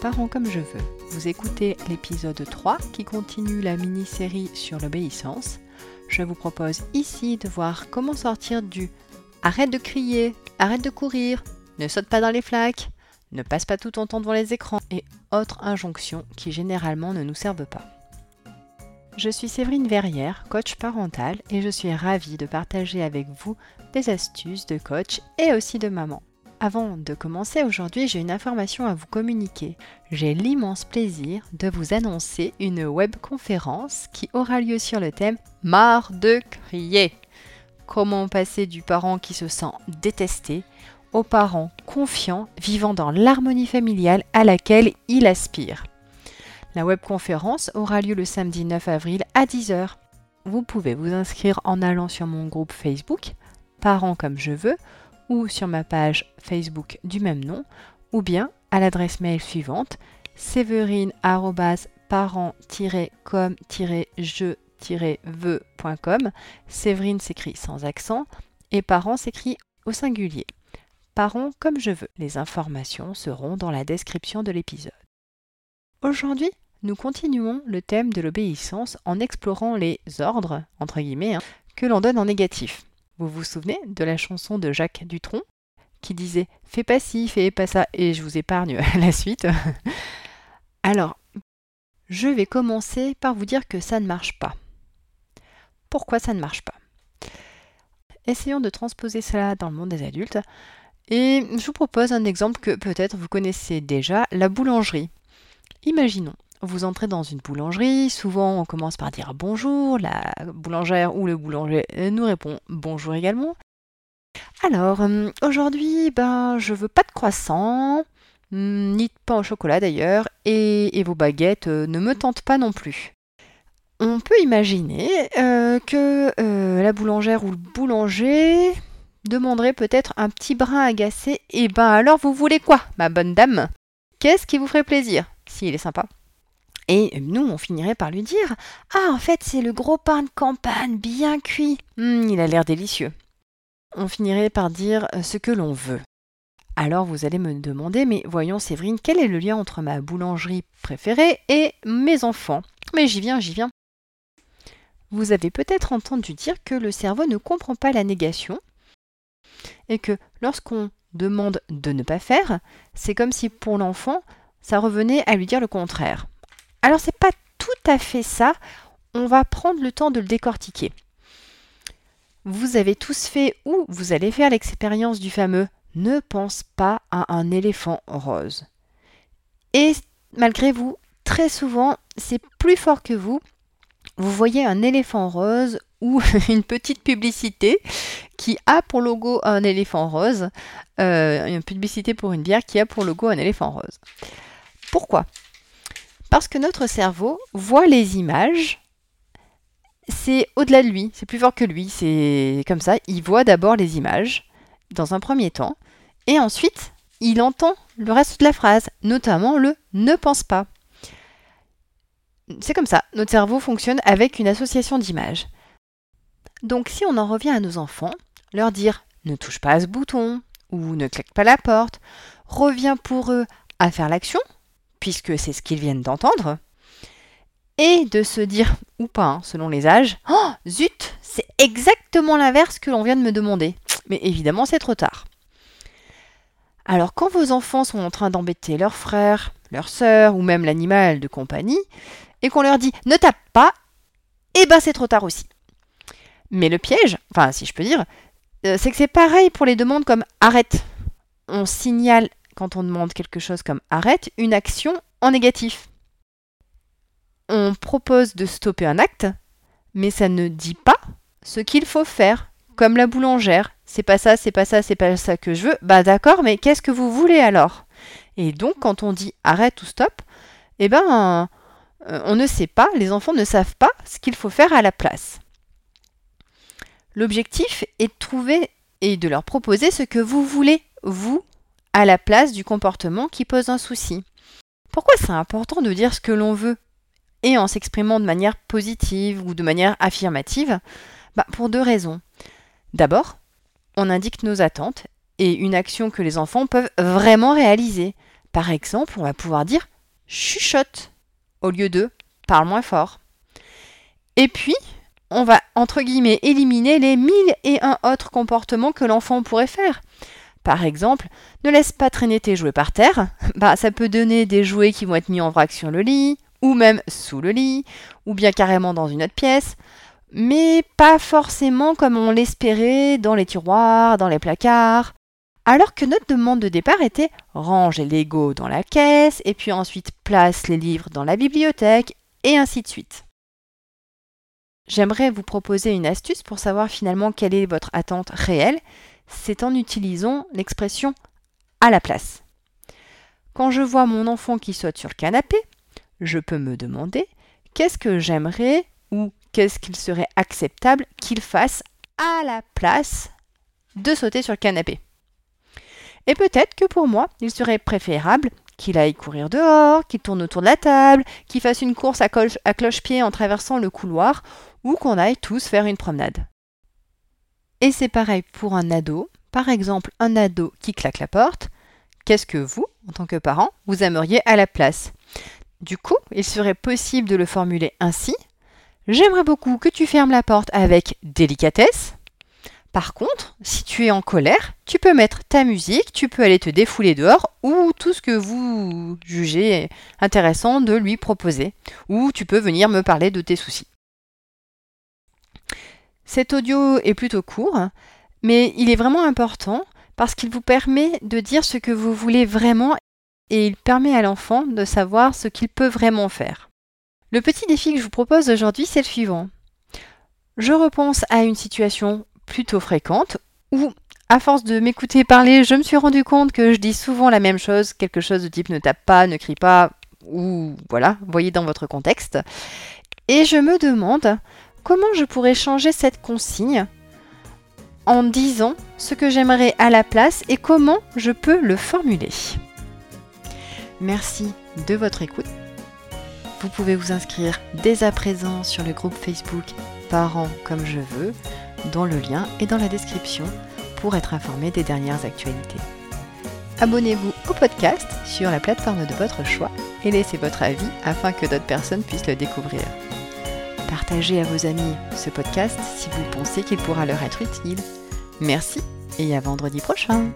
Parents comme je veux. Vous écoutez l'épisode 3 qui continue la mini-série sur l'obéissance. Je vous propose ici de voir comment sortir du arrête de crier, arrête de courir, ne saute pas dans les flaques, ne passe pas tout ton temps devant les écrans et autres injonctions qui généralement ne nous servent pas. Je suis Séverine Verrière, coach parental, et je suis ravie de partager avec vous des astuces de coach et aussi de maman. Avant de commencer aujourd'hui, j'ai une information à vous communiquer. J'ai l'immense plaisir de vous annoncer une webconférence qui aura lieu sur le thème Marre de crier. Comment passer du parent qui se sent détesté au parent confiant vivant dans l'harmonie familiale à laquelle il aspire. La webconférence aura lieu le samedi 9 avril à 10h. Vous pouvez vous inscrire en allant sur mon groupe Facebook, Parents comme je veux, ou sur ma page Facebook du même nom, ou bien à l'adresse mail suivante séverine-com-je-veux.com. Séverine s'écrit sans accent et parents s'écrit au singulier. Parents comme je veux. Les informations seront dans la description de l'épisode. Aujourd'hui, nous continuons le thème de l'obéissance en explorant les ordres, entre guillemets, hein, que l'on donne en négatif. Vous vous souvenez de la chanson de Jacques Dutronc qui disait Fais pas ci, fais pas ça, et je vous épargne la suite. Alors, je vais commencer par vous dire que ça ne marche pas. Pourquoi ça ne marche pas? Essayons de transposer cela dans le monde des adultes. Et je vous propose un exemple que peut-être vous connaissez déjà, la boulangerie. Imaginons, vous entrez dans une boulangerie, souvent on commence par dire bonjour, la boulangère ou le boulanger nous répond bonjour également. Alors, euh, aujourd'hui, ben, je veux pas de croissant, hmm, ni de pain au chocolat d'ailleurs, et, vos baguettes euh, ne me tentent pas non plus. On peut imaginer euh, que la boulangère ou le boulanger demanderait peut-être un petit brin agacé. Et ben alors, vous voulez quoi, ma bonne dame? Qu'est-ce qui vous ferait plaisir, s'il est sympa? Et nous, on finirait par lui dire Ah, en fait, c'est le gros pain de campagne bien cuit. Hum, il a l'air délicieux. On finirait par dire euh, ce que l'on veut. Alors vous allez me demander Mais voyons, Séverine, quel est le lien entre ma boulangerie préférée et mes enfants? Mais j'y viens, j'y viens. Vous avez peut-être entendu dire que le cerveau ne comprend pas la négation et que lorsqu'on demande de ne pas faire, c'est comme si pour l'enfant, ça revenait à lui dire le contraire. Alors c'est pas tout à fait ça. On va prendre le temps de le décortiquer. Vous avez tous fait ou vous allez faire l'expérience du fameux ne pense pas à un éléphant rose. Et malgré vous, très souvent, c'est plus fort que vous. Vous voyez un éléphant rose ou une petite publicité qui a pour logo un éléphant rose, euh, une publicité pour une bière qui a pour logo un éléphant rose. Pourquoi? Parce que notre cerveau voit les images, c'est au-delà de lui, c'est plus fort que lui, c'est comme ça, il voit d'abord les images, dans un premier temps, et ensuite, il entend le reste de la phrase, notamment le ne pense pas. C'est comme ça, notre cerveau fonctionne avec une association d'images. Donc si on en revient à nos enfants, leur dire ne touche pas à ce bouton ou ne claque pas la porte, revient pour eux à faire l'action, puisque c'est ce qu'ils viennent d'entendre, et de se dire, ou pas, hein, selon les âges, oh, zut, c'est exactement l'inverse que l'on vient de me demander. Mais évidemment, c'est trop tard. Alors, quand vos enfants sont en train d'embêter leur frère, leur sœur, ou même l'animal de compagnie, et qu'on leur dit ne tape pas, eh ben c'est trop tard aussi. Mais le piège, enfin si je peux dire, euh, c'est que c'est pareil pour les demandes comme arrête. On signale quand on demande quelque chose comme arrête, une action en négatif. On propose de stopper un acte, mais ça ne dit pas ce qu'il faut faire, comme la boulangère. C'est pas ça, c'est pas ça, c'est pas ça que je veux. Bah d'accord, mais qu'est-ce que vous voulez alors? Et donc quand on dit arrête ou stop, eh ben euh, on ne sait pas, les enfants ne savent pas ce qu'il faut faire à la place. L'objectif est de trouver et de leur proposer ce que vous voulez, vous, à la place du comportement qui pose un souci. Pourquoi c'est important de dire ce que l'on veut? Et en s'exprimant de manière positive ou de manière affirmative? Bah, Pour deux raisons. D'abord, on indique nos attentes et une action que les enfants peuvent vraiment réaliser. Par exemple, on va pouvoir dire chuchote au lieu de parle moins fort. Et puis, on va entre guillemets éliminer les mille et un autres comportements que l'enfant pourrait faire. Par exemple, ne laisse pas traîner tes jouets par terre. Bah, ça peut donner des jouets qui vont être mis en vrac sur le lit, ou même sous le lit, ou bien carrément dans une autre pièce, mais pas forcément comme on l'espérait dans les tiroirs, dans les placards. Alors que notre demande de départ était range les Lego dans la caisse, et puis ensuite place les livres dans la bibliothèque, et ainsi de suite. J'aimerais vous proposer une astuce pour savoir finalement quelle est votre attente réelle, c'est en utilisant l'expression à la place. Quand je vois mon enfant qui saute sur le canapé, je peux me demander qu'est-ce que j'aimerais ou qu'est-ce qu'il serait acceptable qu'il fasse à la place de sauter sur le canapé? Et peut-être que pour moi, il serait préférable qu'il aille courir dehors, qu'il tourne autour de la table, qu'il fasse une course à, cloche-pied en traversant le couloir, ou qu'on aille tous faire une promenade. Et c'est pareil pour un ado. Par exemple, un ado qui claque la porte. Qu'est-ce que vous, en tant que parent, vous aimeriez à la place? Du coup, il serait possible de le formuler ainsi. J'aimerais beaucoup que tu fermes la porte avec délicatesse. Par contre, si tu es en colère, tu peux mettre ta musique, tu peux aller te défouler dehors ou tout ce que vous jugez intéressant de lui proposer. Ou tu peux venir me parler de tes soucis. Cet audio est plutôt court, mais il est vraiment important parce qu'il vous permet de dire ce que vous voulez vraiment et il permet à l'enfant de savoir ce qu'il peut vraiment faire. Le petit défi que je vous propose aujourd'hui, c'est le suivant. Je repense à une situation plutôt fréquente où, à force de m'écouter parler, je me suis rendu compte que je dis souvent la même chose, quelque chose de type ne tape pas, ne crie pas, ou voilà, voyez dans votre contexte. Et je me demande comment je pourrais changer cette consigne en disant ce que j'aimerais à la place et comment je peux le formuler. Merci de votre écoute. Vous pouvez vous inscrire dès à présent sur le groupe Facebook Parents comme je veux dont le lien est dans la description pour être informé des dernières actualités. Abonnez-vous au podcast sur la plateforme de votre choix et laissez votre avis afin que d'autres personnes puissent le découvrir. Partagez à vos amis ce podcast si vous pensez qu'il pourra leur être utile. Merci et à vendredi prochain